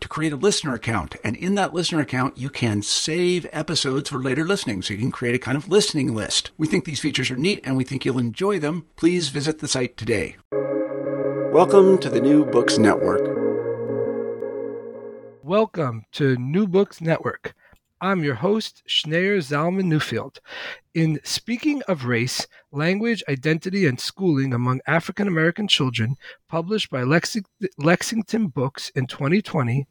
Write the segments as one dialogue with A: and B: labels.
A: to create a listener account. And in that listener account, you can save episodes for later listening. So you can create a kind of listening list. We think these features are neat and we think you'll enjoy them. Please visit the site today. Welcome to the New Books Network.
B: Welcome to New Books Network. I'm your host, Schneur Zalman Newfield. In Speaking of Race, Language, Identity, and Schooling Among African American Children, published by Lexi- Lexington Books in 2020,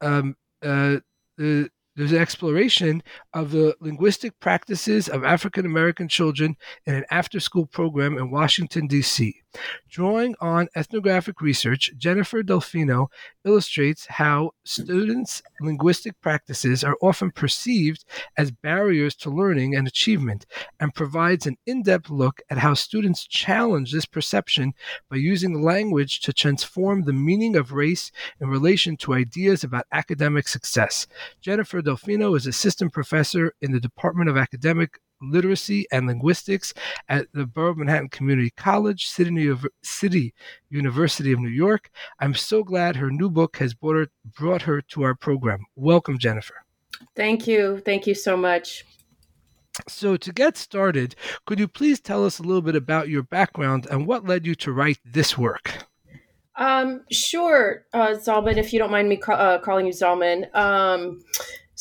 B: um, uh, the there's an exploration of the linguistic practices of African American children in an after school program in Washington, D.C. Drawing on ethnographic research, Jennifer Delfino illustrates how students' linguistic practices are often perceived as barriers to learning and achievement, and provides an in depth look at how students challenge this perception by using language to transform the meaning of race in relation to ideas about academic success. Jennifer Delfino is assistant professor in the Department of Academic literacy and linguistics at the Borough of Manhattan Community College, City, City University of New York. I'm so glad her new book has brought her, brought her to our program. Welcome, Jennifer.
C: Thank you. Thank you so much.
B: So, to get started, could you please tell us a little bit about your background and what led you to write this work?
C: Um, sure, uh, Zalman, if you don't mind me ca- uh, calling you Zalman. Um,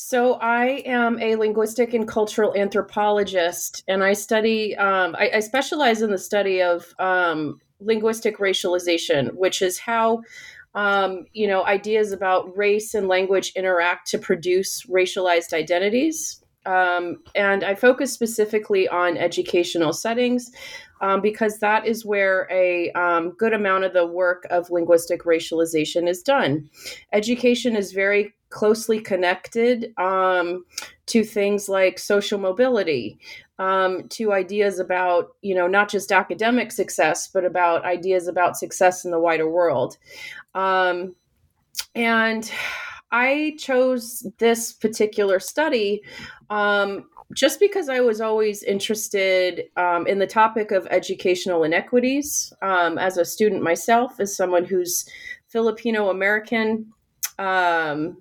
C: so I am a linguistic and cultural anthropologist, and I study. Um, I, I, specialize in the study of um, linguistic racialization, which is how um, you know ideas about race and language interact to produce racialized identities. Um, and I focus specifically on educational settings um, because that is where a um, good amount of the work of linguistic racialization is done. Education is very closely connected um, to things like social mobility, um, to ideas about, you know, not just academic success, but about ideas about success in the wider world. Um, and I chose this particular study um, just because I was always interested um, in the topic of educational inequities um, as a student myself, as someone who's Filipino American. Um,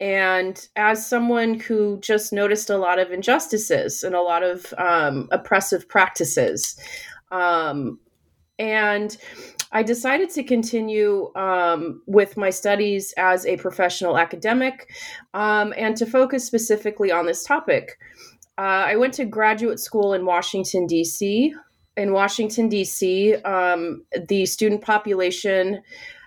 C: and as someone who just noticed a lot of injustices and a lot of um, oppressive practices. Um, and I decided to continue um, with my studies as a professional academic um, and to focus specifically on this topic. Uh, I went to graduate school in Washington, D.C. In Washington, D.C., um, the student population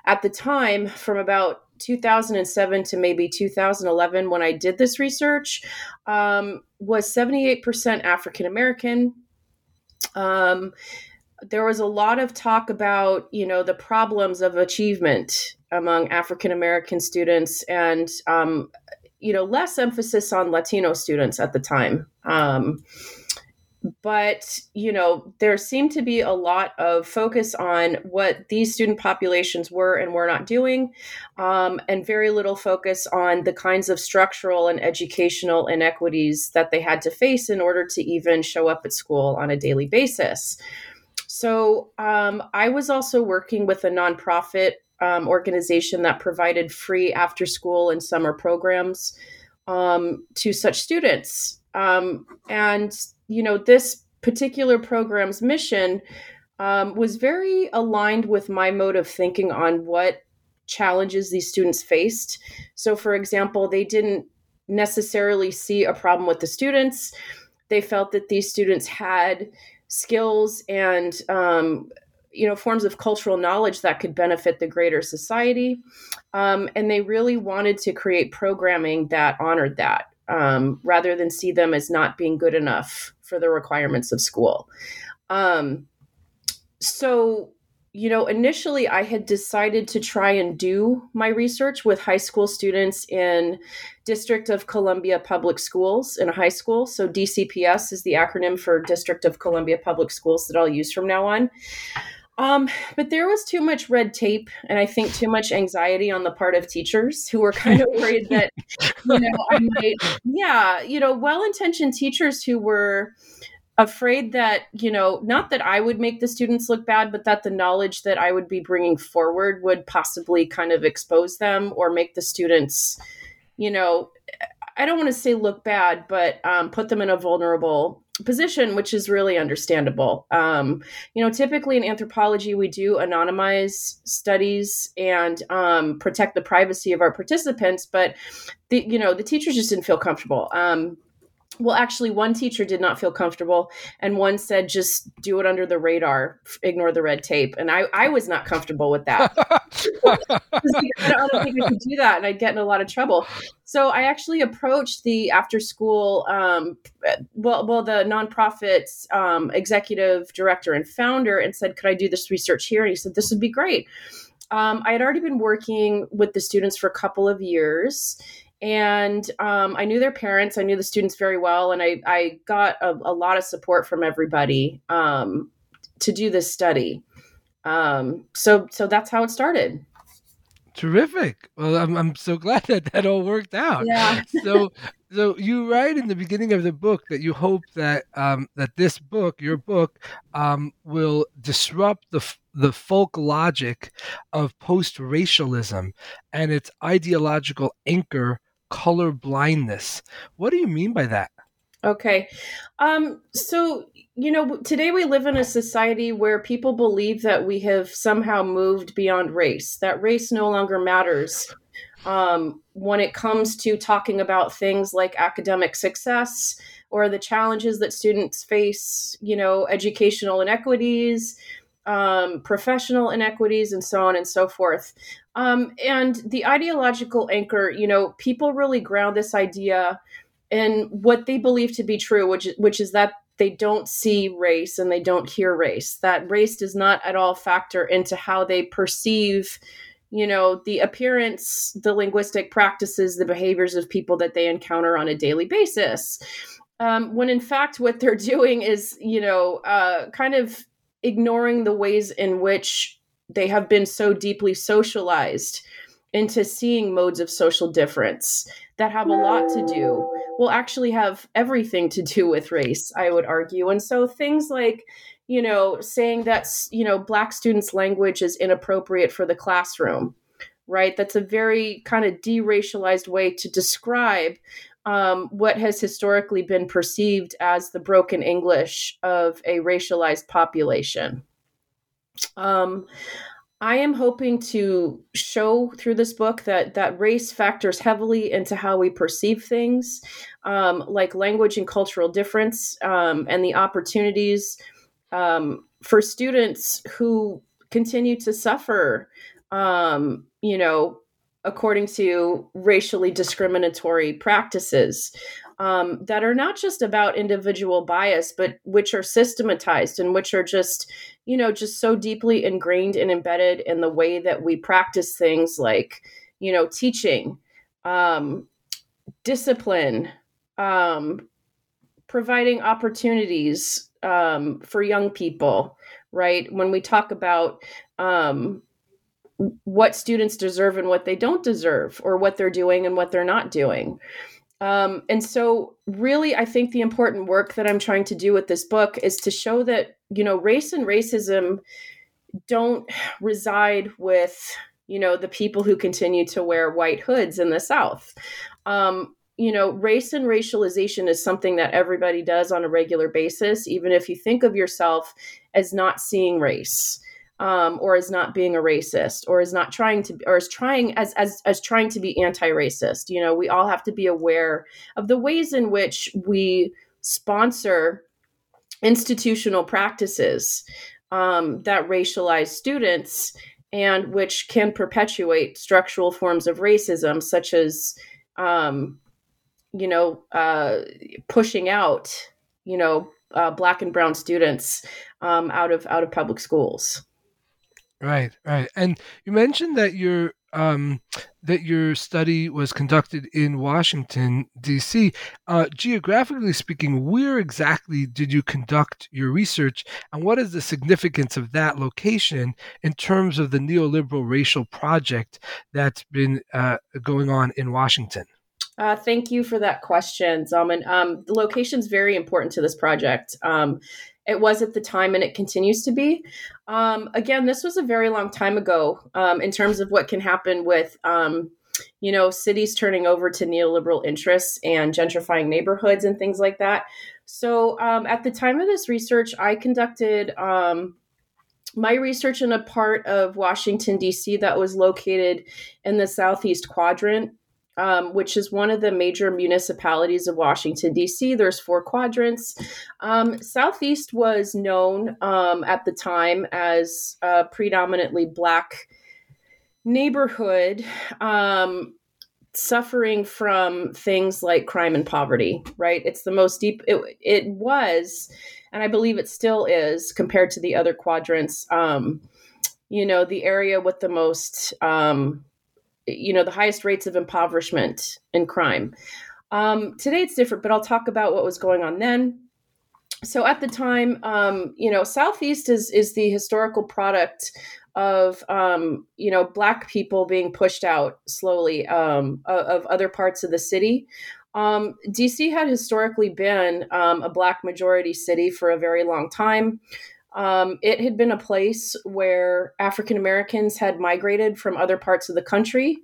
C: at the time, from about 2007 to maybe 2011 when I did this research um, was 78% African American. Um, there was a lot of talk about you know the problems of achievement among African American students and um, you know less emphasis on Latino students at the time. But you know there seemed to be a lot of focus on what these student populations were and were not doing um, and very little focus on the kinds of structural and educational inequities that they had to face in order to even show up at school on a daily basis So um, I was also working with a nonprofit um, organization that provided free after school and summer programs um, to such students. Um, and, you know, this particular program's mission um, was very aligned with my mode of thinking on what challenges these students faced. So, for example, they didn't necessarily see a problem with the students. They felt that these students had skills and um, you know forms of cultural knowledge that could benefit the greater society um, and they really wanted to create programming that honored that um, rather than see them as not being good enough for the requirements of school um, so you know, initially I had decided to try and do my research with high school students in District of Columbia Public Schools in a high school. So DCPS is the acronym for District of Columbia Public Schools that I'll use from now on. Um, but there was too much red tape and I think too much anxiety on the part of teachers who were kind of worried that, you know, I might, yeah, you know, well intentioned teachers who were, afraid that you know not that i would make the students look bad but that the knowledge that i would be bringing forward would possibly kind of expose them or make the students you know i don't want to say look bad but um, put them in a vulnerable position which is really understandable. Um, you know typically in anthropology we do anonymize studies and um, protect the privacy of our participants but the you know the teachers just didn't feel comfortable. Um, well actually one teacher did not feel comfortable and one said just do it under the radar ignore the red tape. And i, I was not comfortable with that. I don't think we could do that and i'd get in a lot of trouble. So i actually approached the after school um, well, well the nonprofit's um, executive director and founder and said could i do this research here? And he said this would be great. Um, I had already been working with the students for a couple of years and um, I knew their parents. I knew the students very well, and I I got a, a lot of support from everybody um, to do this study. Um, so so that's how it started.
B: Terrific. Well, I'm I'm so glad that that all worked out.
C: Yeah.
B: so so you write in the beginning of the book that you hope that um, that this book, your book, um, will disrupt the the folk logic of post racialism and its ideological anchor color blindness. What do you mean by that?
C: Okay. Um, so, you know, today we live in a society where people believe that we have somehow moved beyond race, that race no longer matters um, when it comes to talking about things like academic success or the challenges that students face, you know, educational inequities, um, professional inequities, and so on and so forth. Um, and the ideological anchor, you know, people really ground this idea in what they believe to be true, which which is that they don't see race and they don't hear race. That race does not at all factor into how they perceive, you know, the appearance, the linguistic practices, the behaviors of people that they encounter on a daily basis. Um, when in fact, what they're doing is, you know, uh, kind of ignoring the ways in which they have been so deeply socialized into seeing modes of social difference that have a lot to do will actually have everything to do with race i would argue. And so things like you know saying that you know black students language is inappropriate for the classroom right? That's a very kind of deracialized way to describe um, what has historically been perceived as the broken english of a racialized population um, I am hoping to show through this book that that race factors heavily into how we perceive things, um, like language and cultural difference, um, and the opportunities um, for students who continue to suffer. Um, you know, according to racially discriminatory practices um, that are not just about individual bias, but which are systematized and which are just, you know, just so deeply ingrained and embedded in the way that we practice things like, you know, teaching, um, discipline, um, providing opportunities um, for young people, right? When we talk about, um, what students deserve and what they don't deserve, or what they're doing and what they're not doing. Um, and so, really, I think the important work that I'm trying to do with this book is to show that, you know, race and racism don't reside with, you know, the people who continue to wear white hoods in the South. Um, you know, race and racialization is something that everybody does on a regular basis, even if you think of yourself as not seeing race um, or as not being a racist or as not trying to or as trying as as as trying to be anti-racist. You know we all have to be aware of the ways in which we sponsor institutional practices um, that racialize students and which can perpetuate structural forms of racism such as um, you know uh, pushing out you know uh, black and brown students um, out of out of public schools
B: Right, right. And you mentioned that your um, that your study was conducted in Washington D.C. Uh, geographically speaking, where exactly did you conduct your research, and what is the significance of that location in terms of the neoliberal racial project that's been uh, going on in Washington?
C: Uh, thank you for that question, Zalman. Um, the location is very important to this project. Um, it was at the time and it continues to be. Um, again, this was a very long time ago um, in terms of what can happen with, um, you know, cities turning over to neoliberal interests and gentrifying neighborhoods and things like that. So um, at the time of this research, I conducted um, my research in a part of Washington, D.C. that was located in the southeast quadrant um, which is one of the major municipalities of Washington, D.C. There's four quadrants. Um, Southeast was known um, at the time as a predominantly Black neighborhood. Um, suffering from things like crime and poverty right it's the most deep it, it was and i believe it still is compared to the other quadrants um you know the area with the most um you know the highest rates of impoverishment and crime. Um, today it's different but i'll talk about what was going on then. So at the time um, you know southeast is is the historical product of um, you know black people being pushed out slowly um, of, of, other parts of the city. Um, dc had historically been um, a black majority city for a very long time um, it had been a place where African Americans had migrated from other parts of the country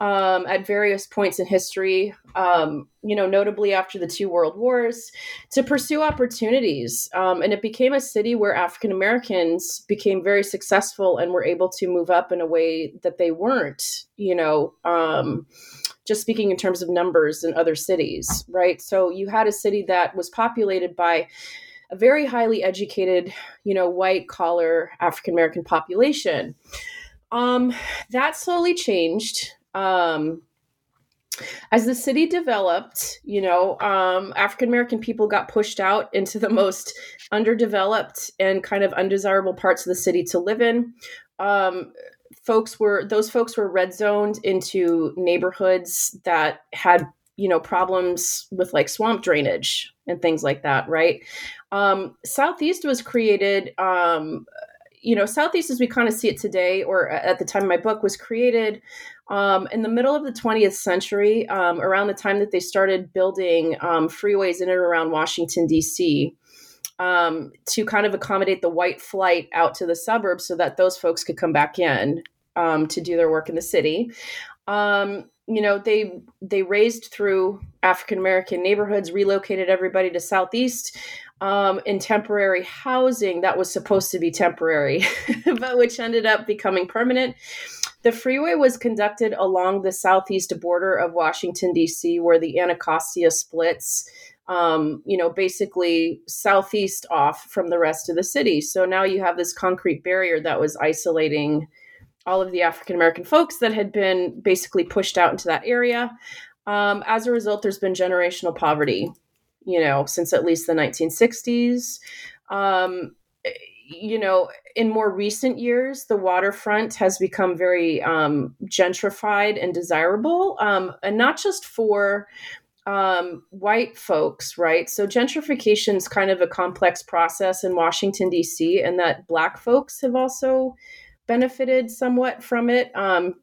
C: um, at various points in history, um, you know, notably after the two world wars, to pursue opportunities. Um, and it became a city where African Americans became very successful and were able to move up in a way that they weren't, you know, um, just speaking in terms of numbers in other cities, right? So you had a city that was populated by a very highly educated, you know, white collar African American population. Um, that slowly changed. Um, as the city developed, you know, um, African American people got pushed out into the most underdeveloped and kind of undesirable parts of the city to live in. Um, folks were those folks were red zoned into neighborhoods that had you know problems with like swamp drainage and things like that right? Um, southeast was created um, you know southeast as we kind of see it today or at the time of my book was created um, in the middle of the 20th century um, around the time that they started building um, freeways in and around washington d.c um, to kind of accommodate the white flight out to the suburbs so that those folks could come back in to do their work in the city. Um, you know they they raised through african american neighborhoods relocated everybody to southeast um, in temporary housing that was supposed to be temporary but which ended up becoming permanent. The freeway was conducted along the southeast border of washington d.c where the anacostia splits um, you know basically southeast off from the rest of the city. So now you have this concrete barrier that was isolating all of the African American folks that had been basically pushed out into that area. Um, as a result, there's been generational poverty, you know, since at least the 1960s. Um, you know, in more recent years, the waterfront has become very um, gentrified and desirable, um, and not just for um, white folks, right? So gentrification is kind of a complex process in Washington D.C., and that Black folks have also benefited somewhat from it. Um,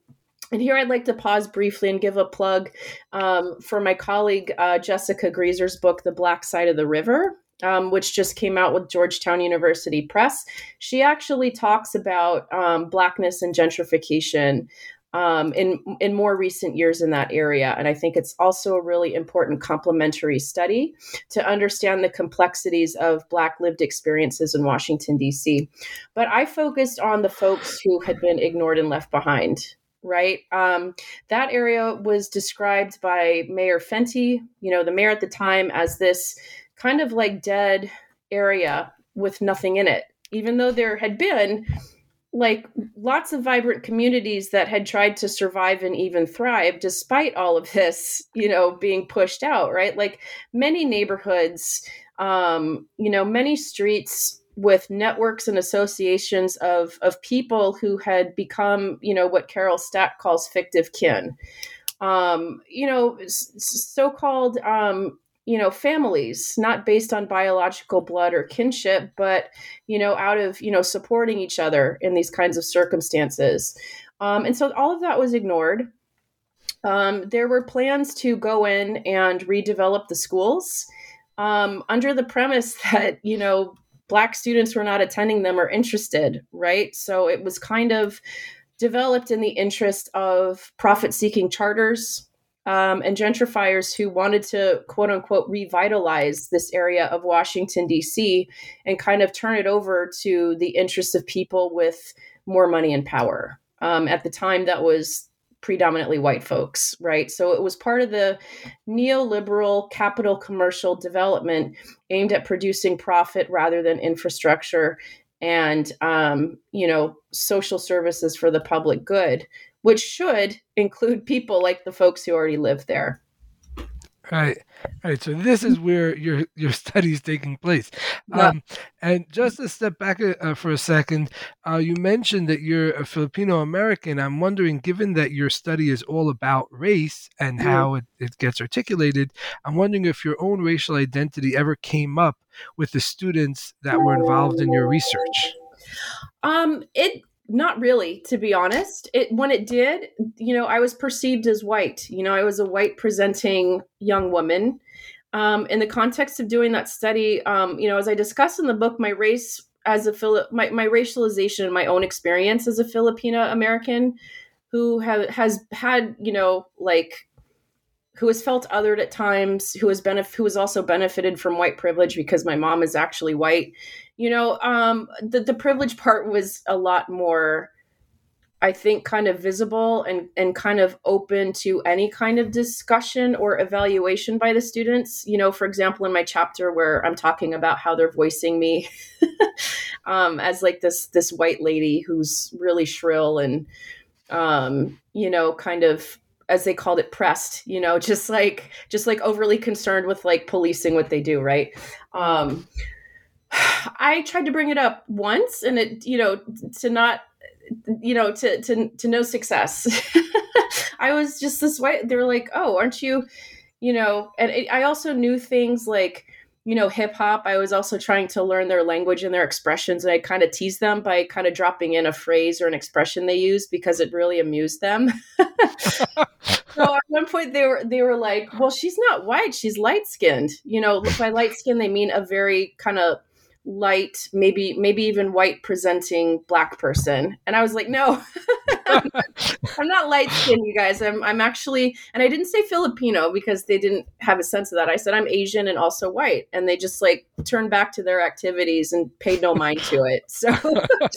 C: and here I'd like to pause briefly and give a plug um, for my colleague uh, Jessica Grieser's book, The Black Side of the River, um, which just came out with Georgetown University Press. She actually talks about um, Blackness and gentrification um, in in more recent years in that area, and I think it's also a really important complementary study to understand the complexities of Black lived experiences in Washington D.C. But I focused on the folks who had been ignored and left behind right? Um, that area was described by Mayor Fenty, you know, the mayor at the time, as this kind of like dead area with nothing in it, even though there had been like lots of vibrant communities that had tried to survive and even thrive despite all of this you know being pushed out right? Like many neighborhoods um you know many streets with networks and associations of of people who had become you know what carol stack calls fictive kin. Um you know so-called um you know families not based on biological blood or kinship but you know out of you know supporting each other in these kinds of circumstances. Um, and so all of that was ignored. Um, there were plans to go in and redevelop the schools um, under the premise that you know black students were not attending them or interested right? So it was kind of developed in the interest of profit seeking charters um, and gentrifiers who wanted to quote unquote revitalize this area of Washington, D.C., and kind of turn it over to the interests of people with more money and power. Um, at the time, that was predominantly white folks, right? So it was part of the neoliberal capital commercial development aimed at producing profit rather than infrastructure and um, you know social services for the public good which should include people like the folks who already live there.
B: Right, right. So this is where your your study is taking place. Um, and just to step back uh, for a second, uh, you mentioned that you're a Filipino American. I'm wondering, given that your study is all about race and mm-hmm. how it, it gets articulated, I'm wondering if your own racial identity ever came up with the students that were involved in your research.
C: Um, it not really, to be honest. It when it did, you know, I was perceived as white. You know, I was a white presenting young woman. Um, in the context of doing that study, um, you know, as I discuss in the book, my race as a Philip, my, my racialization and my own experience as a Filipino American who ha- has had, you know, like who has felt othered at times, who has benef- who has also benefited from white privilege because my mom is actually white. You know, um, the the privilege part was a lot more, I think, kind of visible and and kind of open to any kind of discussion or evaluation by the students. You know, for example, in my chapter where I'm talking about how they're voicing me um, as like this this white lady who's really shrill and um, you know, kind of as they called it pressed you know just like just like overly concerned with like policing what they do right? Um i tried to bring it up once and it you know to not you know to to to no success. I was just this way they were like oh aren't you you know and it, i also knew things like you know, hip hop, I was also trying to learn their language and their expressions. And I kind of teased them by kind of dropping in a phrase or an expression they use because it really amused them. so at one point they were they were like, Well, she's not white, she's light skinned. You know, by light skin they mean a very kind of light, maybe maybe even white presenting black person. And I was like, no, I'm not light skinned, you guys. I'm I'm actually and I didn't say Filipino because they didn't have a sense of that. I said I'm Asian and also white. And they just like turned back to their activities and paid no mind to it. So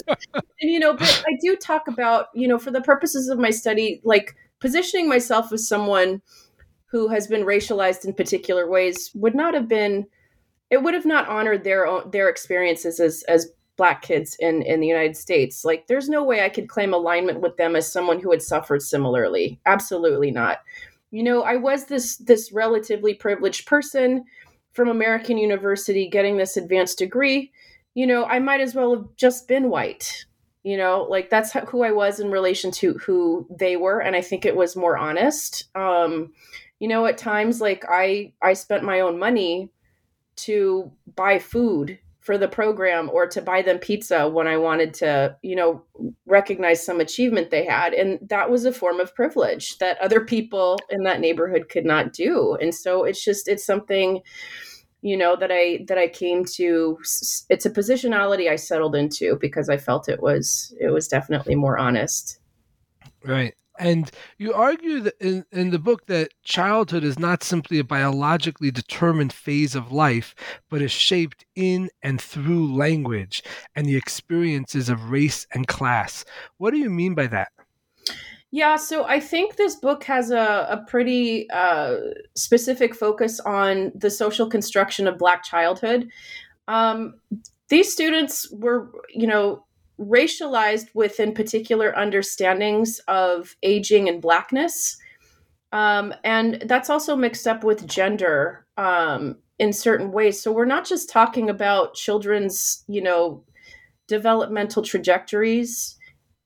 C: and you know, but I do talk about, you know, for the purposes of my study, like positioning myself as someone who has been racialized in particular ways would not have been it would have not honored their own their experiences as as black kids in in the United States. Like there's no way I could claim alignment with them as someone who had suffered similarly. Absolutely not. You know, I was this this relatively privileged person from American University getting this advanced degree. You know, I might as well have just been white. You know, like that's who I was in relation to who they were and I think it was more honest. Um you know, at times like I I spent my own money to buy food for the program or to buy them pizza when I wanted to, you know, recognize some achievement they had. And that was a form of privilege that other people in that neighborhood could not do. And so it's just, it's something, you know, that I, that I came to, it's a positionality I settled into because I felt it was, it was definitely more honest.
B: Right. And you argue that in, in the book that childhood is not simply a biologically determined phase of life, but is shaped in and through language and the experiences of race and class. What do you mean by that?
C: Yeah, so I think this book has a, a pretty uh, specific focus on the social construction of Black childhood. Um, these students were, you know, racialized within particular understandings of aging and blackness. Um, and that's also mixed up with gender um, in certain ways. So we're not just talking about children's, you know, developmental trajectories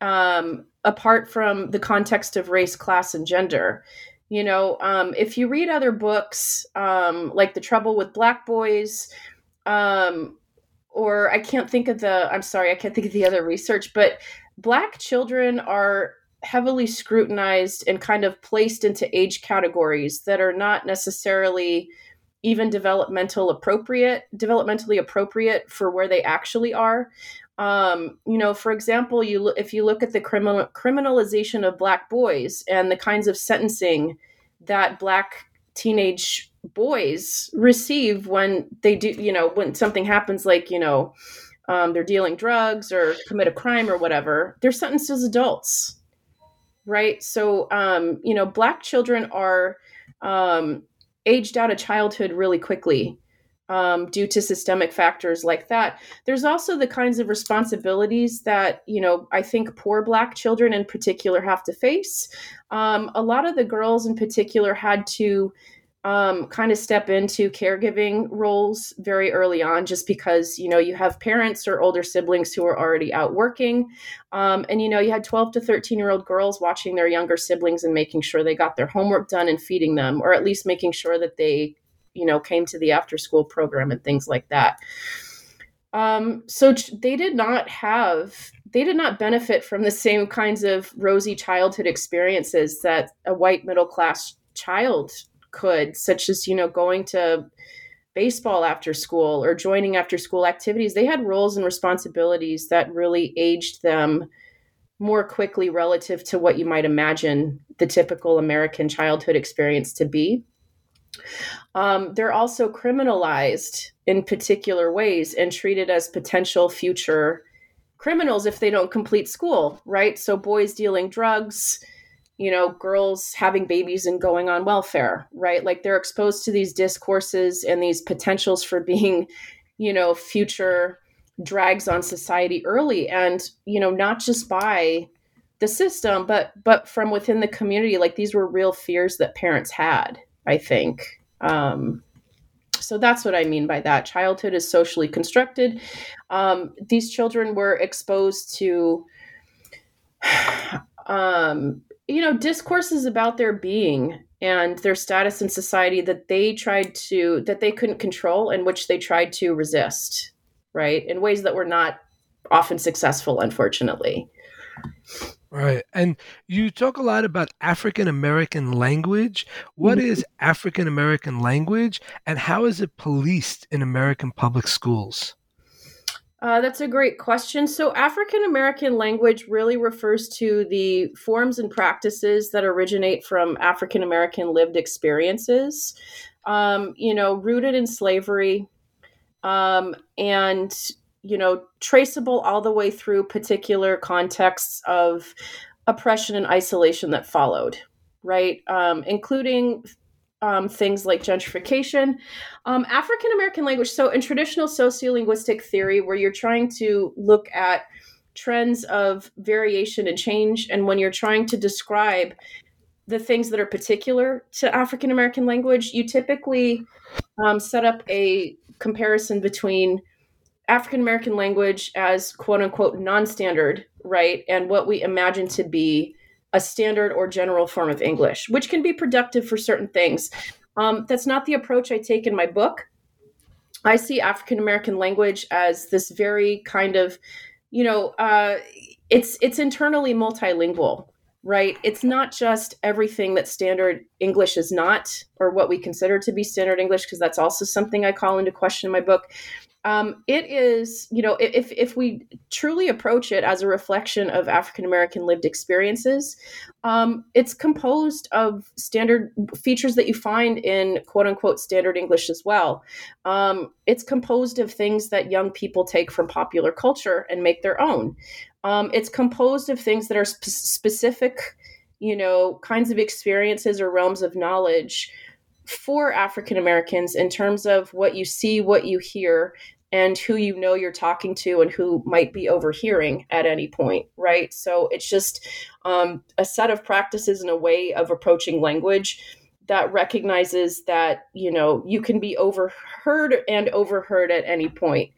C: um, apart from the context of race, class, and gender. You know, um, if you read other books um, like The Trouble with Black Boys, um, or I can't think of the, I'm sorry, I can't think of the other research, but Black children are heavily scrutinized and kind of placed into age categories that are not necessarily even developmental appropriate developmentally appropriate for where they actually are. Um, you know for example you if you look at the criminal criminalization of black boys and the kinds of sentencing that black teenage boys receive when they do, you know, when something happens, like, you know, um, they're dealing drugs or commit a crime or whatever, they're sentenced as adults. Right. So, um, you know, Black children are um, aged out of childhood really quickly. Um, due to systemic factors like that. There's also the kinds of responsibilities that, you know, I think poor Black children in particular have to face. Um, a lot of the girls in particular had to um, kind of step into caregiving roles very early on just because you know you have parents or older siblings who are already out working. Um, and you know you had 12 to 13 year old girls watching their younger siblings and making sure they got their homework done and feeding them or at least making sure that they you know came to the after school program and things like that. Um, so they did not have they did not benefit from the same kinds of rosy childhood experiences that a white middle class child could, such as, you know, going to baseball after school or joining after school activities. They had roles and responsibilities that really aged them more quickly relative to what you might imagine the typical American childhood experience to be. Um, they're also criminalized in particular ways and treated as potential future criminals if they don't complete school, right? So, boys dealing drugs, you know, girls having babies and going on welfare, right? Like they're exposed to these discourses and these potentials for being, you know, future drags on society early and, you know, not just by the system, but but from within the community. Like these were real fears that parents had, I think. Um, so that's what I mean by that. Childhood is socially constructed. Um, these children were exposed to um, you know, discourses about their being and their status in society that they tried to that they couldn't control and which they tried to resist, right? In ways that were not often successful, unfortunately.
B: Right. And you talk a lot about African American language. What mm-hmm. is African American language and how is it policed in American public schools?
C: Uh, that's a great question. So, African American language really refers to the forms and practices that originate from African American lived experiences, um, you know, rooted in slavery um, and, you know, traceable all the way through particular contexts of oppression and isolation that followed, right? Um, including um, things like gentrification. Um, African American language. So, in traditional sociolinguistic theory, where you're trying to look at trends of variation and change, and when you're trying to describe the things that are particular to African American language, you typically um, set up a comparison between African American language as quote unquote non standard, right? And what we imagine to be a standard or general form of English, which can be productive for certain things. Um, that's not the approach I take in my book. I see African American language as this very kind of, you know, uh, it's it's internally multilingual, right? It's not just everything that standard English is not, or what we consider to be standard English, because that's also something I call into question in my book um, it is you know if if we truly approach it as a reflection of african american lived experiences um, it's composed of standard features that you find in quote unquote standard english as well. Um, it's composed of things that young people take from popular culture and make their own. Um, it's composed of things that are sp- specific you know kinds of experiences or realms of knowledge for African Americans in terms of what you see, what you hear, and who you know you're talking to and who might be overhearing at any point, right? So it's just um, a set of practices and a way of approaching language that recognizes that you know you can be overheard and overheard at any point.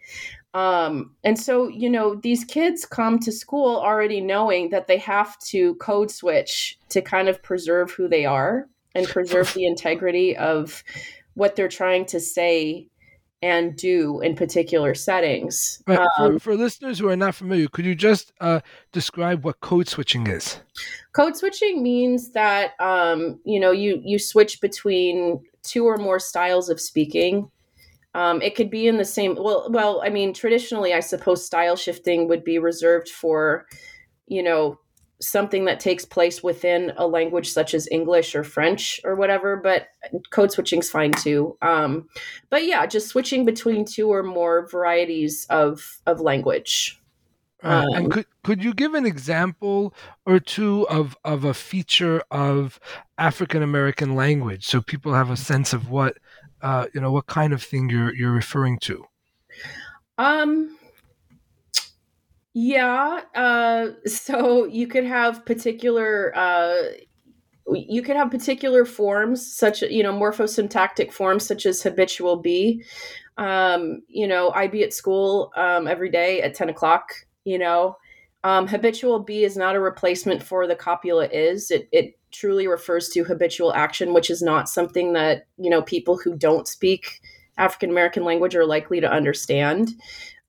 C: Um, and so, you know, these kids come to school already knowing that they have to code switch to kind of preserve who they are and preserve the integrity of what they're trying to say and do in particular settings.
B: Right. Um, for, for, listeners who are not familiar, could you just uh, describe what code switching is?
C: Code switching means that um, you know you you switch between two or more styles of speaking. Um, it could be in the same. Well, well, I mean, traditionally, I suppose style shifting would be reserved for you know something that takes place within a language such as English or French or whatever, but code switching's fine too. Um, but yeah, just switching between two or more varieties of of language.
B: Uh, and could could you give an example or two of of a feature of African American language so people have a sense of what uh, you know what kind of thing you're you're referring to?
C: Um yeah. Uh, so you could have particular. Uh, you could have particular forms, such you know, morphosyntactic forms such as habitual be. Um, you know, I be at school um, every day at ten o'clock. You know, um, habitual be is not a replacement for the copula is. It it truly refers to habitual action, which is not something that you know people who don't speak African American language are likely to understand.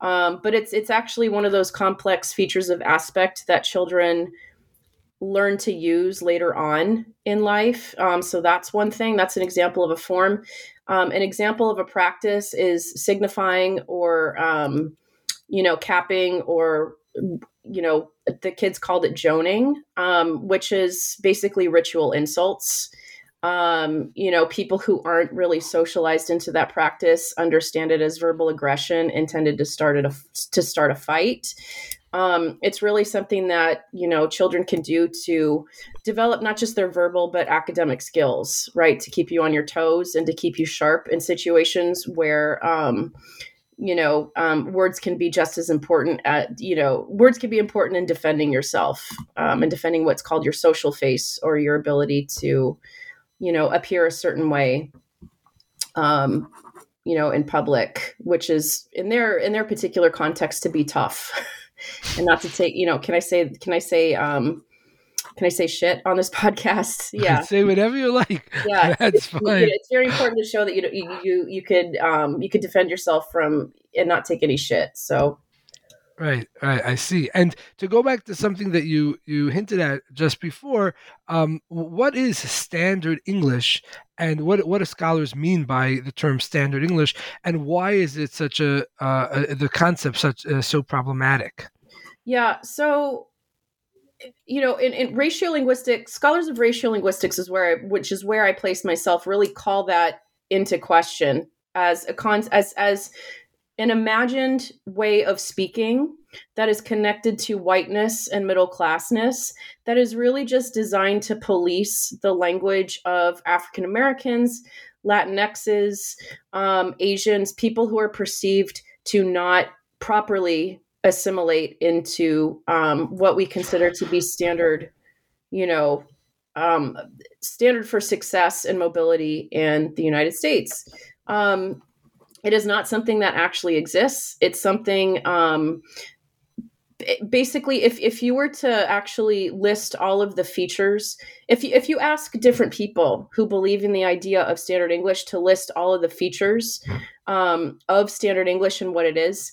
C: Um, but it's it's actually one of those complex features of aspect that children learn to use later on in life. Um, so that's one thing. That's an example of a form. Um, an example of a practice is signifying or um, you know capping or you know the kids called it joning, um, which is basically ritual insults um, you know, people who aren't really socialized into that practice understand it as verbal aggression intended to start a to start a fight. Um, it's really something that you know children can do to develop not just their verbal but academic skills, right? To keep you on your toes and to keep you sharp in situations where. Um, you know um, words can be just as important at you know words can be important in defending yourself um, and defending what's called your social face or your ability to you know, appear a certain way, um, you know, in public, which is in their in their particular context to be tough, and not to take, you know, can I say can I say um, can I say shit on this podcast? Yeah,
B: say whatever you like. Yeah, that's
C: it's,
B: fine.
C: It's very important to show that you you you, you could um, you could defend yourself from and not take any shit. So
B: Right, right. I see. And to go back to something that you you hinted at just before, um, what is standard English, and what what do scholars mean by the term standard English, and why is it such a, uh, a the concept such uh, so problematic?
C: Yeah. So you know, in, in raciolinguistics, scholars of raciolinguistics is where, I, which is where I place myself, really call that into question as a con as as an imagined way of speaking that is connected to whiteness and middle classness that is really just designed to police the language of African Americans, Latinxes, um, Asians, people who are perceived to not properly assimilate into um, what we consider to be standard, you know, um, standard for success and mobility in the United States. Um, it is not something that actually exists. It's something um, basically if if you were to actually list all of the features if you if you ask different people who believe in the idea of standard english to list all of the features um, of standard english and what it is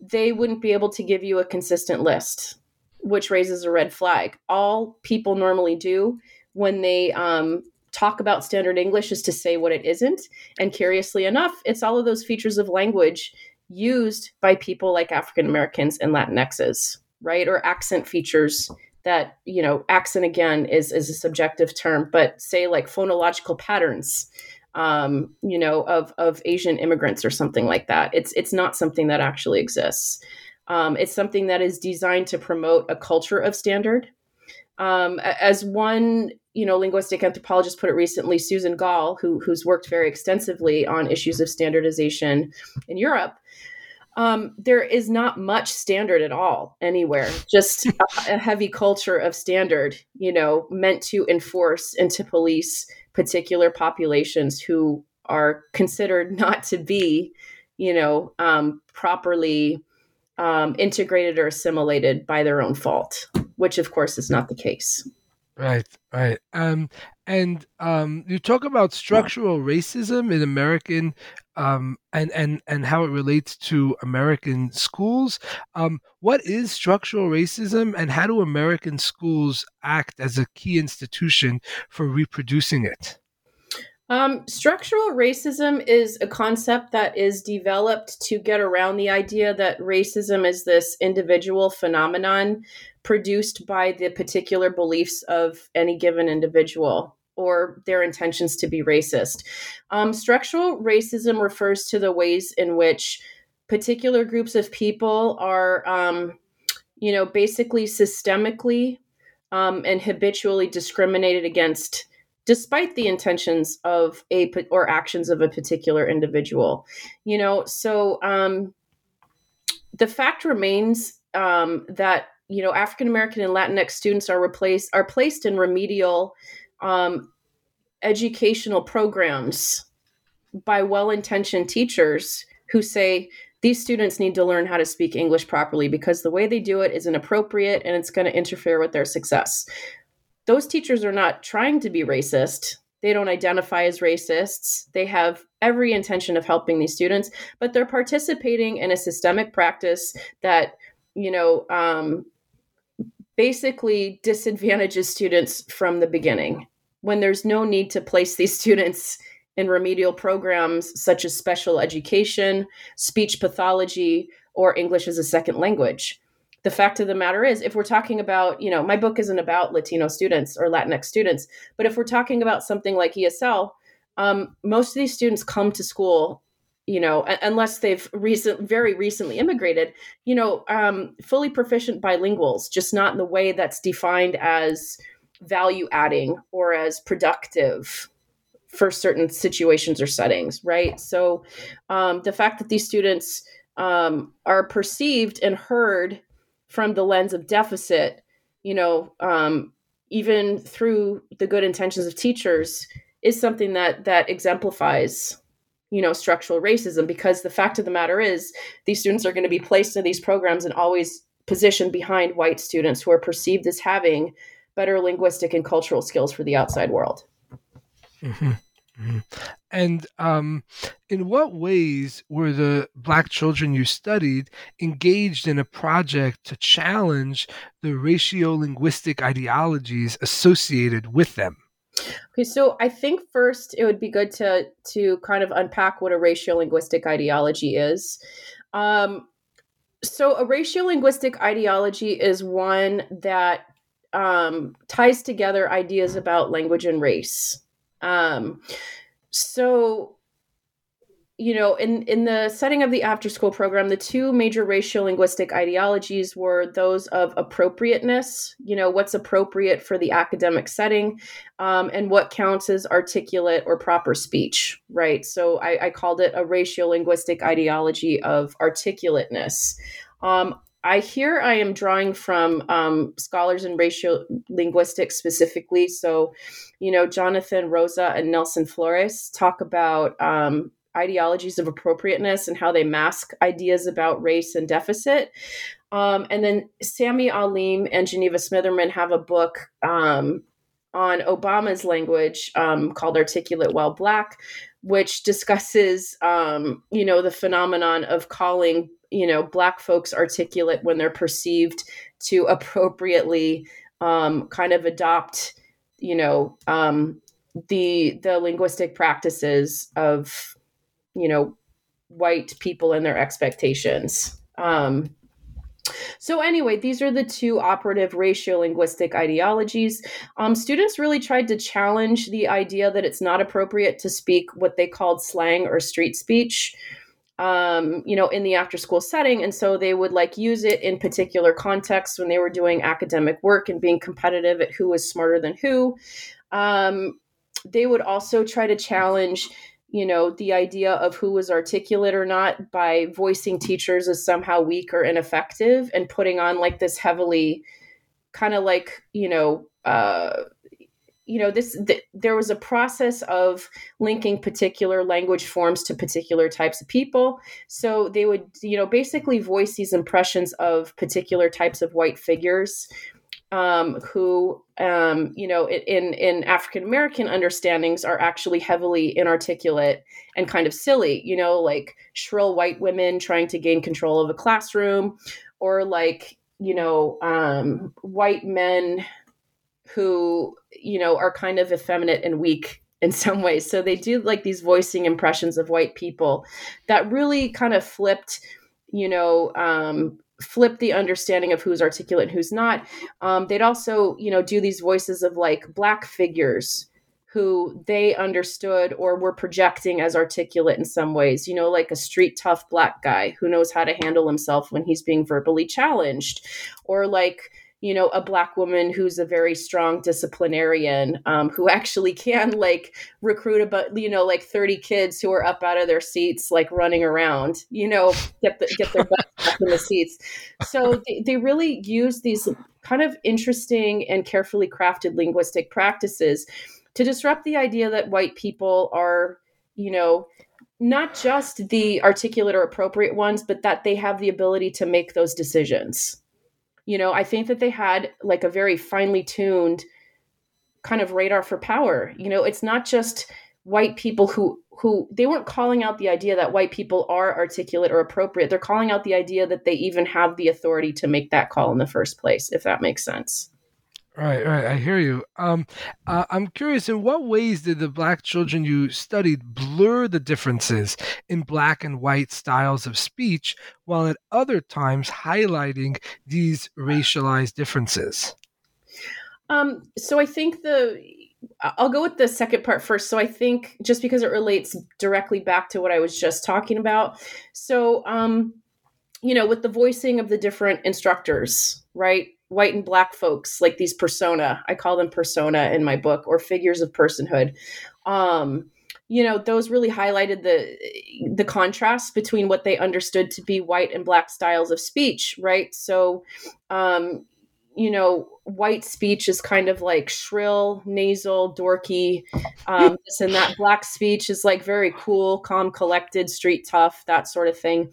C: they wouldn't be able to give you a consistent list which raises a red flag all people normally do when they um, talk about standard english is to say what it isn't and curiously enough it's all of those features of language used by people like African Americans and Latinxes, right? Or accent features that, you know, accent again is, is a subjective term, but say like phonological patterns, um, you know, of, of Asian immigrants or something like that. It's, it's not something that actually exists. Um, it's something that is designed to promote a culture of standard. Um, as one, you know, linguistic anthropologist put it recently, Susan Gal, who, who's worked very extensively on issues of standardization in Europe, um, there is not much standard at all anywhere. Just a, a, heavy culture of standard, you know, meant to enforce and to police particular populations who are considered not to be, you know, um, properly um, integrated or assimilated by their own fault, which of course is not the case.
B: Right, right. Um, and um, you talk about structural racism in American um, and and and how it relates to American schools. Um, what is structural racism, and how do American schools act as a key institution for reproducing it?
C: Um, structural racism is a concept that is developed to get around the idea that racism is this individual phenomenon produced by the particular beliefs of any given individual or their intentions to be racist. Um, structural racism refers to the ways in which particular groups of people are, um, you know, basically systemically um, and habitually discriminated against despite the intentions of a or actions of a particular individual you know? So um, the fact remains um, that you know african american and latinx students are replaced are placed in remedial um, educational programs by well-intentioned teachers who say these students need to learn how to speak english properly because the way they do it is inappropriate and it's going to interfere with their success those teachers are not trying to be racist. They don't identify as racists. They have every intention of helping these students, but they're participating in a systemic practice that, you know, um, basically disadvantages students from the beginning when there's no need to place these students in remedial programs such as special education, speech pathology, or English as a second language the fact of the matter is if we're talking about you know my book isn't about latino students or latinx students but if we're talking about something like esl um, most of these students come to school you know unless they've recent very recently immigrated you know um, fully proficient bilinguals just not in the way that's defined as value adding or as productive for certain situations or settings right? So um, the fact that these students um, are perceived and heard from the lens of deficit, you know, um, even through the good intentions of teachers, is something that that exemplifies you know structural racism because the fact of the matter is these students are going to be placed in these programs and always positioned behind white students who are perceived as having better linguistic and cultural skills for the outside world
B: mm-hmm. And um, in what ways were the Black children you studied engaged in a project to challenge the raciolinguistic ideologies associated with them?
C: Okay, so I think first it would be good to to kind of unpack what a raciolinguistic ideology is. Um, so a raciolinguistic ideology is one that um, ties together ideas about language and race. Um, so you know, in, in the setting of the after school program, the two major raciolinguistic ideologies were those of appropriateness, you know, what's appropriate for the academic setting, um, and what counts as articulate or proper speech, right? So I, I called it a raciolinguistic ideology of articulateness. Um, I here I am drawing from um, scholars in racial linguistics specifically. So, you know, Jonathan Rosa and Nelson Flores talk about um, ideologies of appropriateness and how they mask ideas about race and deficit. Um, and then Samy Alim and Geneva Smitherman have a book um, on Obama's language um, called Articulate While Black, which discusses, um, you know, the phenomenon of calling, you know, Black folks articulate when they're perceived to appropriately um, kind of adopt, you know, um, the the linguistic practices of, you know, white people and their expectations. Um, so, anyway, these are the two operative raciolinguistic ideologies. Um, students really tried to challenge the idea that it's not appropriate to speak what they called slang or street speech. Um, you know, in the after school setting. And so they would like use it in particular contexts when they were doing academic work and being competitive at who was smarter than who. Um, they would also try to challenge you know the idea of who was articulate or not by voicing teachers as somehow weak or ineffective and putting on like this heavily kind of like you know uh you know this th- there was a process of linking particular language forms to particular types of people so they would you know basically voice these impressions of particular types of white figures um, who, um, you know, in in African American understandings are actually heavily inarticulate and kind of silly. You know, like shrill white women trying to gain control of a classroom, or like you know, um, white men who you know are kind of effeminate and weak in some ways. So they do like these voicing impressions of white people that really kind of flipped, you know, um, flip the understanding of who's articulate and who's not. Um, they'd also, you know, do these voices of like black figures who they understood or were projecting as articulate in some ways, you know, like a street tough black guy who knows how to handle himself when he's being verbally challenged, or like, you know a black woman who's a very strong disciplinarian um, who actually can like recruit about you know like 30 kids who are up out of their seats like running around you know get the, get their butts back in the seats. So they, they really use these kind of interesting and carefully crafted linguistic practices to disrupt the idea that white people are you know not just the articulate or appropriate ones but that they have the ability to make those decisions you know i think that they had like a very finely tuned kind of radar for power. You know it's not just white people who who they weren't calling out the idea that white people are articulate or appropriate. They're calling out the idea that they even have the authority to make that call in the first place if that makes sense
B: Right, right. I hear you. Um, uh, I'm curious, in what ways did the black children you studied blur the differences in black and white styles of speech, while at other times highlighting these racialized differences?
C: Um, so I think the I'll go with the second part first. So I think just because it relates directly back to what I was just talking about. So, um, you know, with the voicing of the different instructors, right? White and black folks like these persona i call them persona in my book or figures of personhood. Um you know those really highlighted the the contrast between what they understood to be white and black styles of speech right? So um you know, white speech is kind of like shrill, nasal, dorky. Um, this and that black speech is like very cool, calm, collected, street tough, that sort of thing.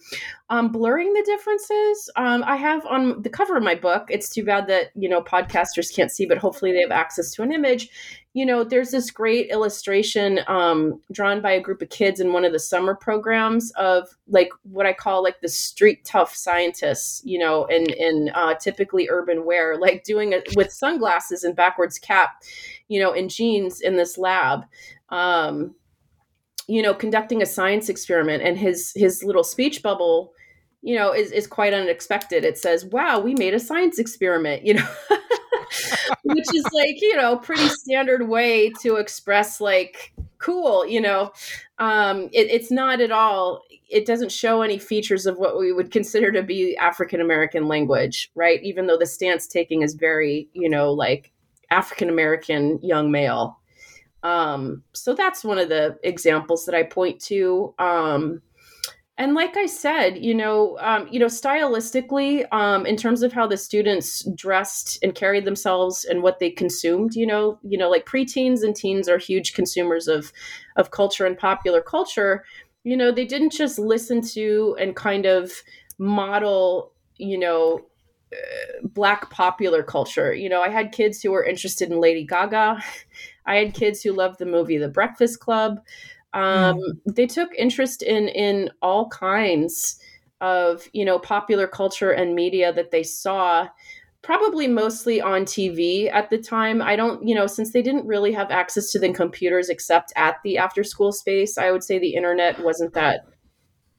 C: Um, blurring the differences, um, I have on the cover of my book. It's too bad that you know podcasters can't see, but hopefully they have access to an image you know, there's this great illustration um, drawn by a group of kids in one of the summer programs of like what I call like the street tough scientists, you know, in in uh, typically urban wear, like doing it with sunglasses and backwards cap, you know, in jeans in this lab. Um, you know, conducting a science experiment, and his his little speech bubble you know is, is quite unexpected it says wow we made a science experiment you know which is like you know pretty standard way to express like cool you know? Um it, it's not at all it doesn't show any features of what we would consider to be african american language right? Even though the stance taking is very you know like african american young male. Um so that's one of the examples that i point to. Um and like I said, you know, um, you know, stylistically, um, in terms of how the students dressed and carried themselves and what they consumed, you know, you know, like preteens and teens are huge consumers of of culture and popular culture. You know, they didn't just listen to and kind of model you know, uh, black popular culture. You know, I had kids who were interested in Lady Gaga. I had kids who loved the movie The Breakfast Club. Um, mm. They took interest in in all kinds of you know popular culture and media that they saw probably mostly on TV at the time. I don't, you know, since they didn't really have access to the computers except at the after school space, I would say the internet wasn't that,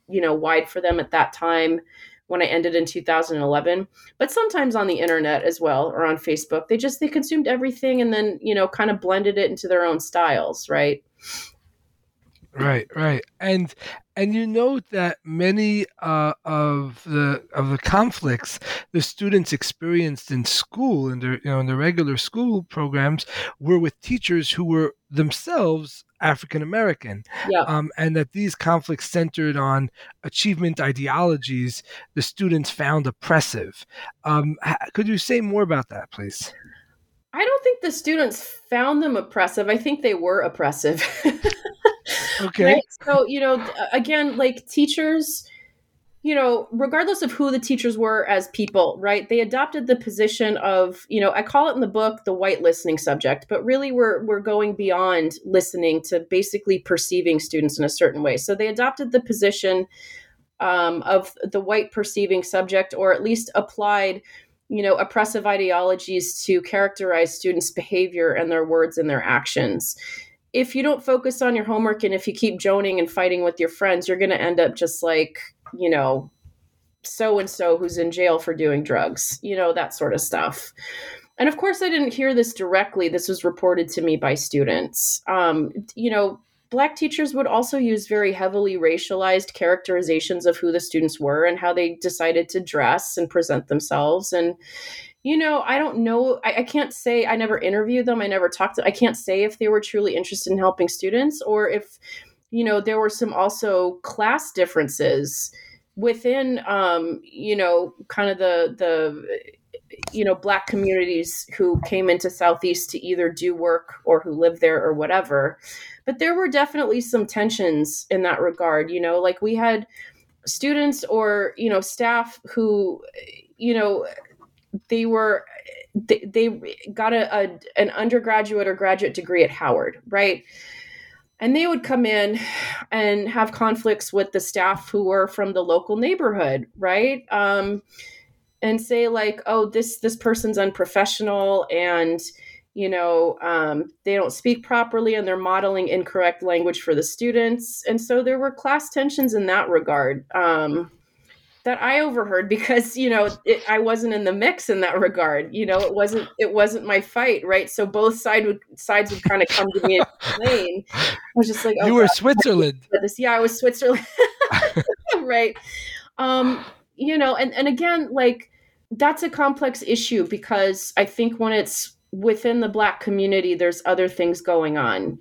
C: you know, wide for them at that time when I ended in 2011. But sometimes on the internet as well or on Facebook, they just they consumed everything and then, you know, kind of blended it into their own styles, right?
B: Right, right, and and you note that many uh, of the of the conflicts the students experienced in school in their you know in their regular school programs were with teachers who were themselves African American,
C: yeah.
B: um, and that these conflicts centered on achievement ideologies the students found oppressive. Um, could you say more about that, please?
C: I don't think the students found them oppressive. I think they were oppressive.
B: okay.
C: Right? So, you know, again, like teachers, you know, regardless of who the teachers were as people, right? They adopted the position of, you know, I call it in the book the white listening subject, but really we're we're going beyond listening to basically perceiving students in a certain way. So they adopted the position um, of the white perceiving subject, or at least applied you know oppressive ideologies to characterize students behavior and their words and their actions. If you don't focus on your homework and if you keep joning and fighting with your friends you're going to end up just like you know so and so who's in jail for doing drugs you know that sort of stuff. And of course i didn't hear this directly. This was reported to me by students. Um, you know Black teachers would also use very heavily racialized characterizations of who the students were and how they decided to dress and present themselves. And, you know, I don't know. I, I, can't say I never interviewed them. I never talked to, I can't say if they were truly interested in helping students or if, you know, there were some also class differences within, um, you know, kind of the, the, you know black communities who came into southeast to either do work or who live there or whatever. But there were definitely some tensions in that regard you know like we had students or you know staff who you know they were they, they got a, a, an undergraduate or graduate degree at howard right? And they would come in and have conflicts with the staff who were from the local neighborhood right? Um, and say like oh this this person's unprofessional and you know um, they don't speak properly and they're modeling incorrect language for the students. And so there were class tensions in that regard um, that i overheard because you know it, i wasn't in the mix in that regard you know it wasn't it wasn't my fight right? So both side would sides would kind of come to me and complain. I was just like
B: oh, you were God, switzerland.
C: this. Yeah i was switzerland right? Um you know and and again like that's a complex issue because i think when it's within the black community there's other things going on.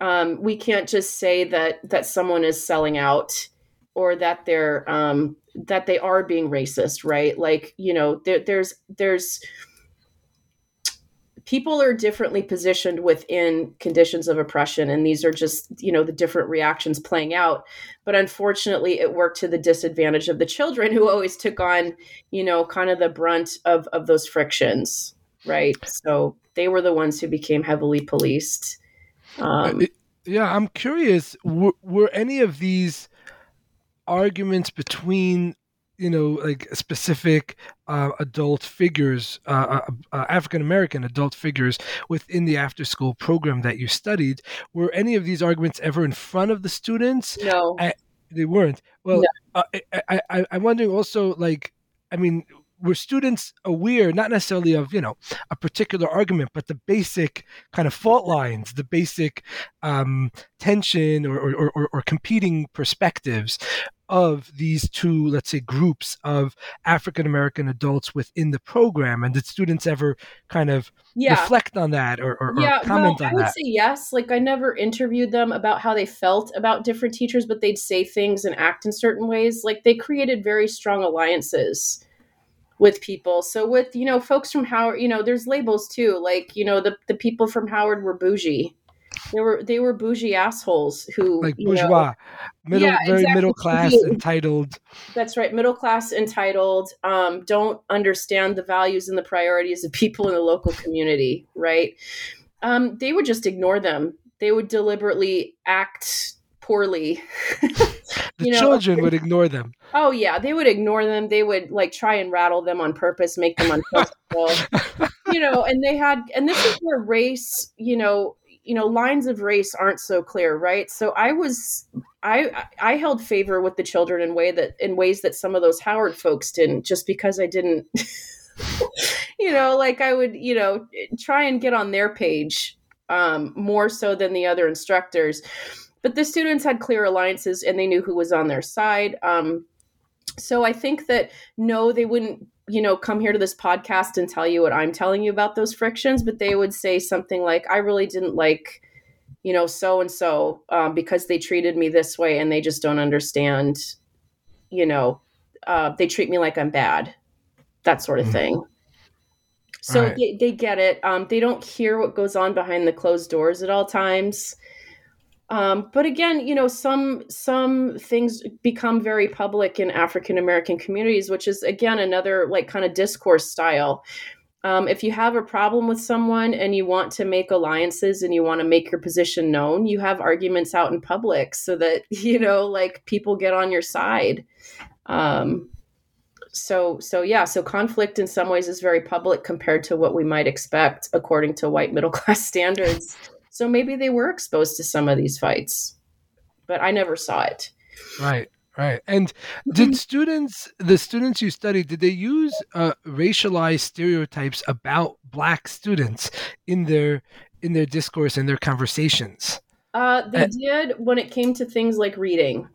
C: Um, we can't just say that that someone is selling out or that they're um, that they are being racist right? Like you know there, there's there's people are differently positioned within conditions of oppression and these are just you know the different reactions playing out but unfortunately it worked to the disadvantage of the children who always took on you know kind of the brunt of of those frictions right? So they were the ones who became heavily policed. Um,
B: yeah, I'm curious. Were, were any of these arguments between you know like specific uh, adult figures uh, uh, uh african american adult figures within the after school program that you studied were any of these arguments ever in front of the students?
C: No.
B: They weren't. Well no. Uh, I, I i'm wondering also like i mean were students aware not necessarily of you know a particular argument but the basic kind of fault lines the basic um, tension or, or, or, or competing perspectives of these two let's say groups of african american adults within the program and did students ever kind of yeah. reflect on that or, or, yeah, or comment well, on
C: I would
B: that?
C: say yes. Like I never interviewed them about how they felt about different teachers, but they'd say things and act in certain ways. Like they created very strong alliances with people. So with, you know, folks from Howard, you know, there's labels too. Like, you know, the, the people from Howard were bougie. They were they were bougie assholes who
B: like
C: you know-
B: bourgeois, middle,
C: Yeah,
B: very
C: exactly.
B: middle class, entitled.
C: That's right. Middle class, entitled, um, don't understand the values and the priorities of people in the local community, right? Um, they would just ignore them. They would deliberately act poorly.
B: The
C: know,
B: children would ignore them.
C: oh, yeah. They would ignore them. They would like try and rattle them on purpose, make them uncomfortable. you know, and they had, and this is where race, you know, you know, lines of race aren't so clear, right? So I was, I, I held favor with the children in way that, in ways that some of those Howard folks didn't, just because I didn't, you know, like I would, you know, try and get on their page um, more so than the other instructors. But the students had clear alliances and they knew who was on their side. Um, so I think that no, they wouldn't, you know, come here to this podcast and tell you what I'm telling you about those frictions, but they would say something like, I really didn't like, you know, so and so because they treated me this way and they just don't understand, you know, uh, they treat me like I'm bad, that sort of
B: Mhm.
C: thing. So
B: Right.
C: they, they get it. Um, they don't hear what goes on behind the closed doors at all times. Um, but again, you know, some some things become very public in African American communities, which is again another like kind of discourse style. Um, if you have a problem with someone and you want to make alliances and you want to make your position known, you have arguments out in public so that you know, like people get on your side. Um, so so yeah, so conflict in some ways is very public compared to what we might expect according to white middle class standards. So maybe they were exposed to some of these fights, but I never saw it.
B: Right, right. And
C: Mm-hmm.
B: did students, the students you studied, did they use uh, racialized stereotypes about Black students in their in their discourse and their conversations?
C: Uh, they
B: Uh,
C: did when it came to things like reading.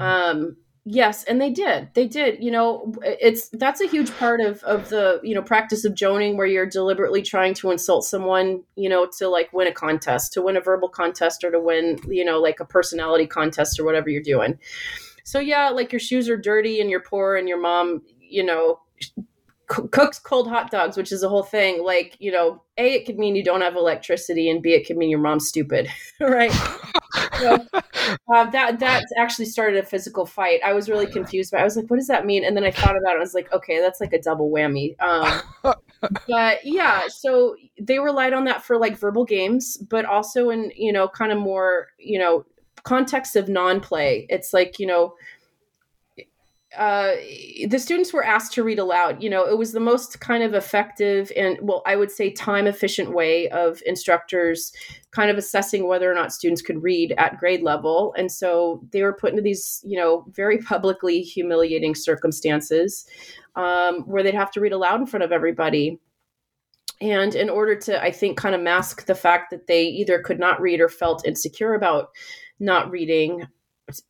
C: Um, yes, and they did. They did. You know, it's that's a huge part of of the you know practice of joning, where you're deliberately trying to insult someone, you know, to like win a contest, to win a verbal contest, or to win, you know, like a personality contest or whatever you're doing. So yeah, like your shoes are dirty and you're poor, and your mom, you know. C- Cooks cold hot dogs, which is a whole thing. Like, you know, A, it could mean you don't have electricity, and B, it could mean your mom's stupid, right? So, uh, that that actually started a physical fight. I was really confused, but I was like, "What does that mean?" And then I thought about it. I was like, "Okay, that's like a double whammy." Um, but yeah, so they relied on that for like verbal games, but also in you know kind of more you know context of non-play. It's like you know uh, the students were asked to read aloud. You know, it was the most kind of effective and, well, I would say time efficient way of instructors kind of assessing whether or not students could read at grade level. And so they were put into these, you know, very publicly humiliating circumstances um, where they'd have to read aloud in front of everybody. And in order to, I think, kind of mask the fact that they either could not read or felt insecure about not reading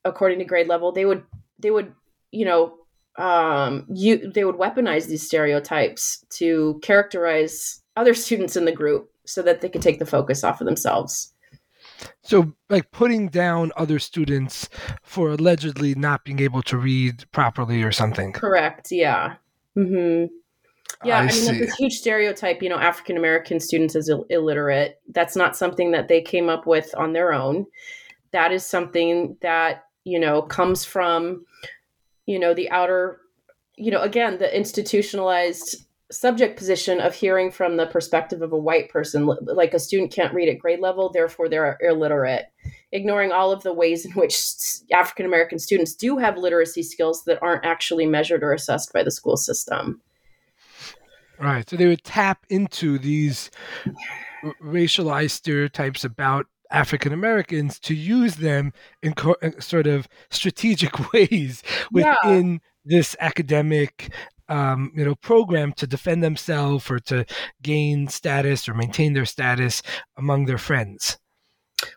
C: according to grade level, they would, they would, you know, um, you they would weaponize these stereotypes to characterize other students in the group so that they could take the focus off of themselves.
B: So, like putting down other students for allegedly not being able to read properly or something.
C: Correct. Yeah. hmm Yeah. I,
B: I
C: mean, a huge stereotype. You know, African American students as Ill- illiterate. That's not something that they came up with on their own. That is something that you know comes from you know the outer you know again the institutionalized subject position of hearing from the perspective of a white person like a student can't read at grade level therefore they're illiterate ignoring all of the ways in which african american students do have literacy skills that aren't actually measured or assessed by the school system
B: Right. So they would tap into these racialized stereotypes about African Americans to use them in co- uh, sort of strategic ways
C: Yeah.
B: within this academic um, you know program to defend themselves or to gain status or maintain their status among their friends.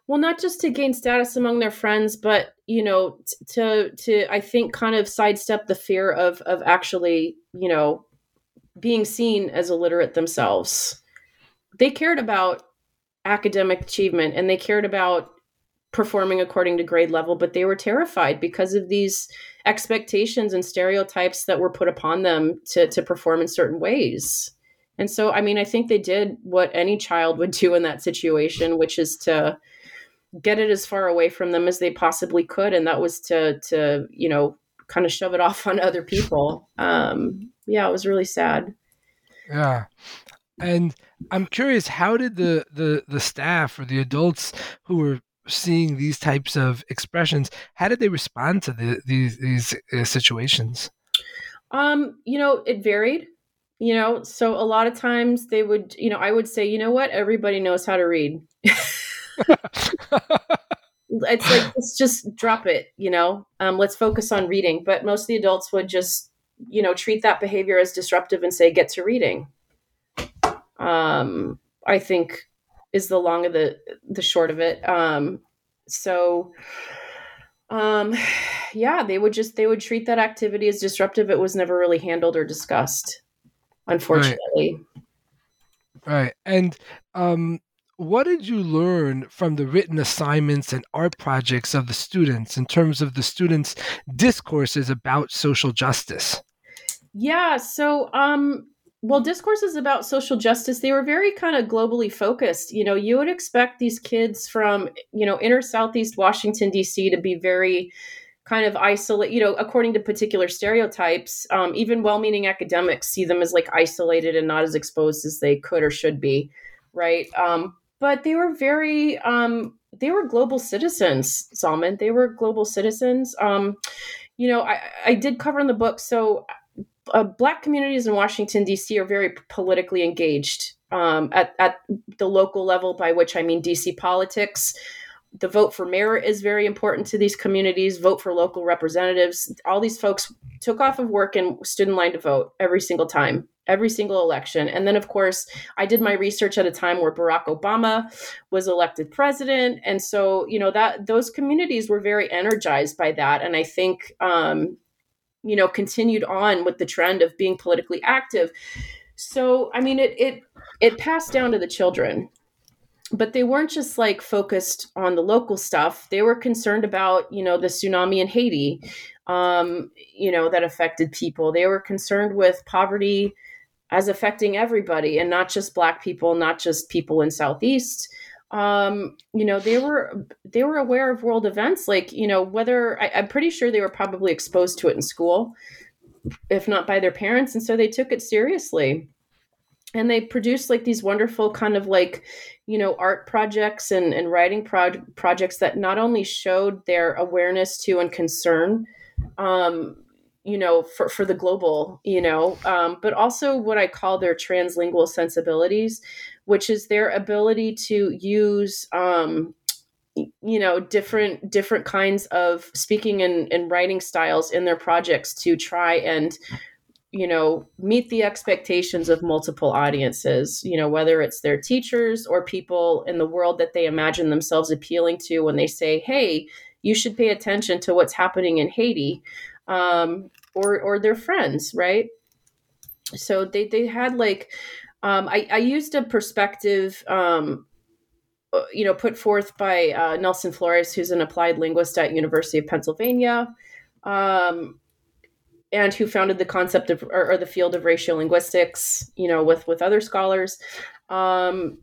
C: well not just to gain status among their friends but you know t- to to i think kind of sidestep the fear of of actually you know being seen as illiterate themselves they cared about academic achievement and they cared about performing according to grade level but they were terrified because of these expectations and stereotypes that were put upon them to to perform in certain ways and so i mean i think they did what any child would do in that situation which is to get it as far away from them as they possibly could, and that was to to you know kind of shove it off on other people. Um, yeah, it was really sad.
B: Yeah, and I'm curious, how did the the the staff or the adults who were seeing these types of expressions, how did they respond to the, these these uh, situations?
C: Um, you know, it varied. You know, so a lot of times they would, you know, I would say, you know what, everybody knows how to read. it's like let's just drop it you know um, let's focus on reading but most of the adults would just you know treat that behavior as disruptive and say get to reading um, i think is the long of the the short of it um, so um yeah they would just they would treat that activity as disruptive it was never really handled or discussed unfortunately
B: right, right. and um what did you learn from the written assignments and art projects of the students in terms of the students' discourses about social justice?
C: Yeah, so um well discourses about social justice. They were very kind of globally focused. You know you would expect these kids from you know inner southeast washington d.c to be very kind of isolate you know according to particular stereotypes um, even well-meaning academics see them as like isolated and not as exposed as they could or should be right? Um, but they were very um, they were global citizens Salman they were global citizens. Um, you know I, I did cover in the book so uh, black communities in washington d.c are very politically engaged um, at, at the local level by which i mean dc politics. The vote for mayor is very important to these communities vote for local representatives. All these folks took off of work and stood in line to vote every single time every single election. And then, of course, I did my research at a time where Barack Obama was elected president, and so you know that those communities were very energized by that, and I think um, you know continued on with the trend of being politically active. So, I mean, it it it passed down to the children. But they weren't just like focused on the local stuff. They were concerned about, you know, the tsunami in Haiti, um, you know, that affected people. They were concerned with poverty as affecting everybody and not just black people not just people in southeast um, you know they were they were aware of world events like you know whether I, i'm pretty sure they were probably exposed to it in school if not by their parents and so they took it seriously. And they produced like these wonderful kind of like you know art projects and, and writing pro- projects that not only showed their awareness to and concern um, you know for, for the global you know um, but also what i call their translingual sensibilities which is their ability to use um, you know different different kinds of speaking and, and writing styles in their projects to try and you know meet the expectations of multiple audiences you know whether it's their teachers or people in the world that they imagine themselves appealing to when they say hey you should pay attention to what's happening in haiti um, or or their friends, right? So they they had like um, I, I used a perspective um, uh, you know put forth by uh, Nelson Flores, who's an applied linguist at University of Pennsylvania. Um, and who founded the concept of or, or, the field of raciolinguistics, you know, with with other scholars. Um,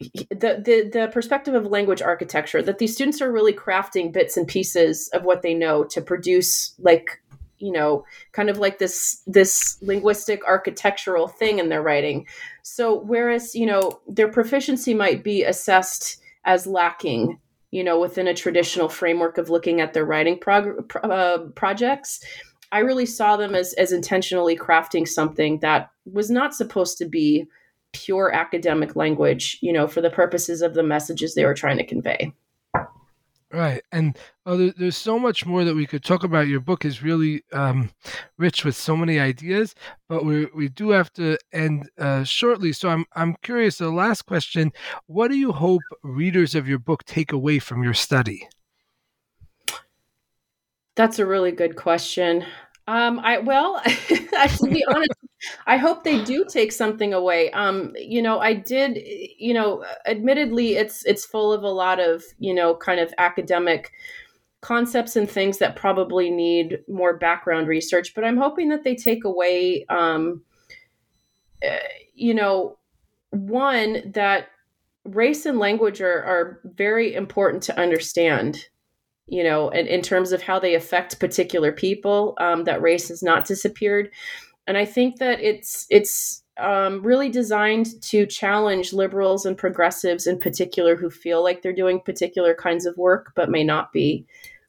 C: the, the the perspective of language architecture that these students are really crafting bits and pieces of what they know to produce like you know kind of like this this linguistic architectural thing in their writing so whereas you know their proficiency might be assessed as lacking you know within a traditional framework of looking at their writing prog- uh, projects i really saw them as as intentionally crafting something that was not supposed to be pure academic language, you know, for the purposes of the messages they were trying to convey.
B: Right, and oh, there, there's so much more that we could talk about. Your book is really um, rich with so many ideas, but we we do have to end uh, shortly. So I'm I'm curious. The last question: What do you hope readers of your book take away from your study?
C: That's a really good question. Um, I well, to be honest, I hope they do take something away. Um, you know, I did, you know, admittedly it's it's full of a lot of, you know, kind of academic concepts and things that probably need more background research, but I'm hoping that they take away um, uh, you know, one that race and language are, are very important to understand you know and in terms of how they affect particular people um, that race has not disappeared and i think that it's it's um, really designed to challenge liberals and progressives in particular who feel like they're doing particular kinds of work but may not be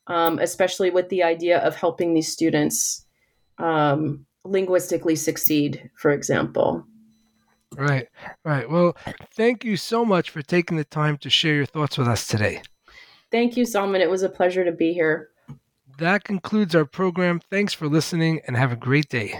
C: um, especially with the idea of helping these students um, linguistically succeed for example
B: Right, right. Well, thank you so much for taking the time to share your thoughts with us today.
C: Thank you, Salman. It was a pleasure to be here.
B: That concludes our program. Thanks for listening and have a great day.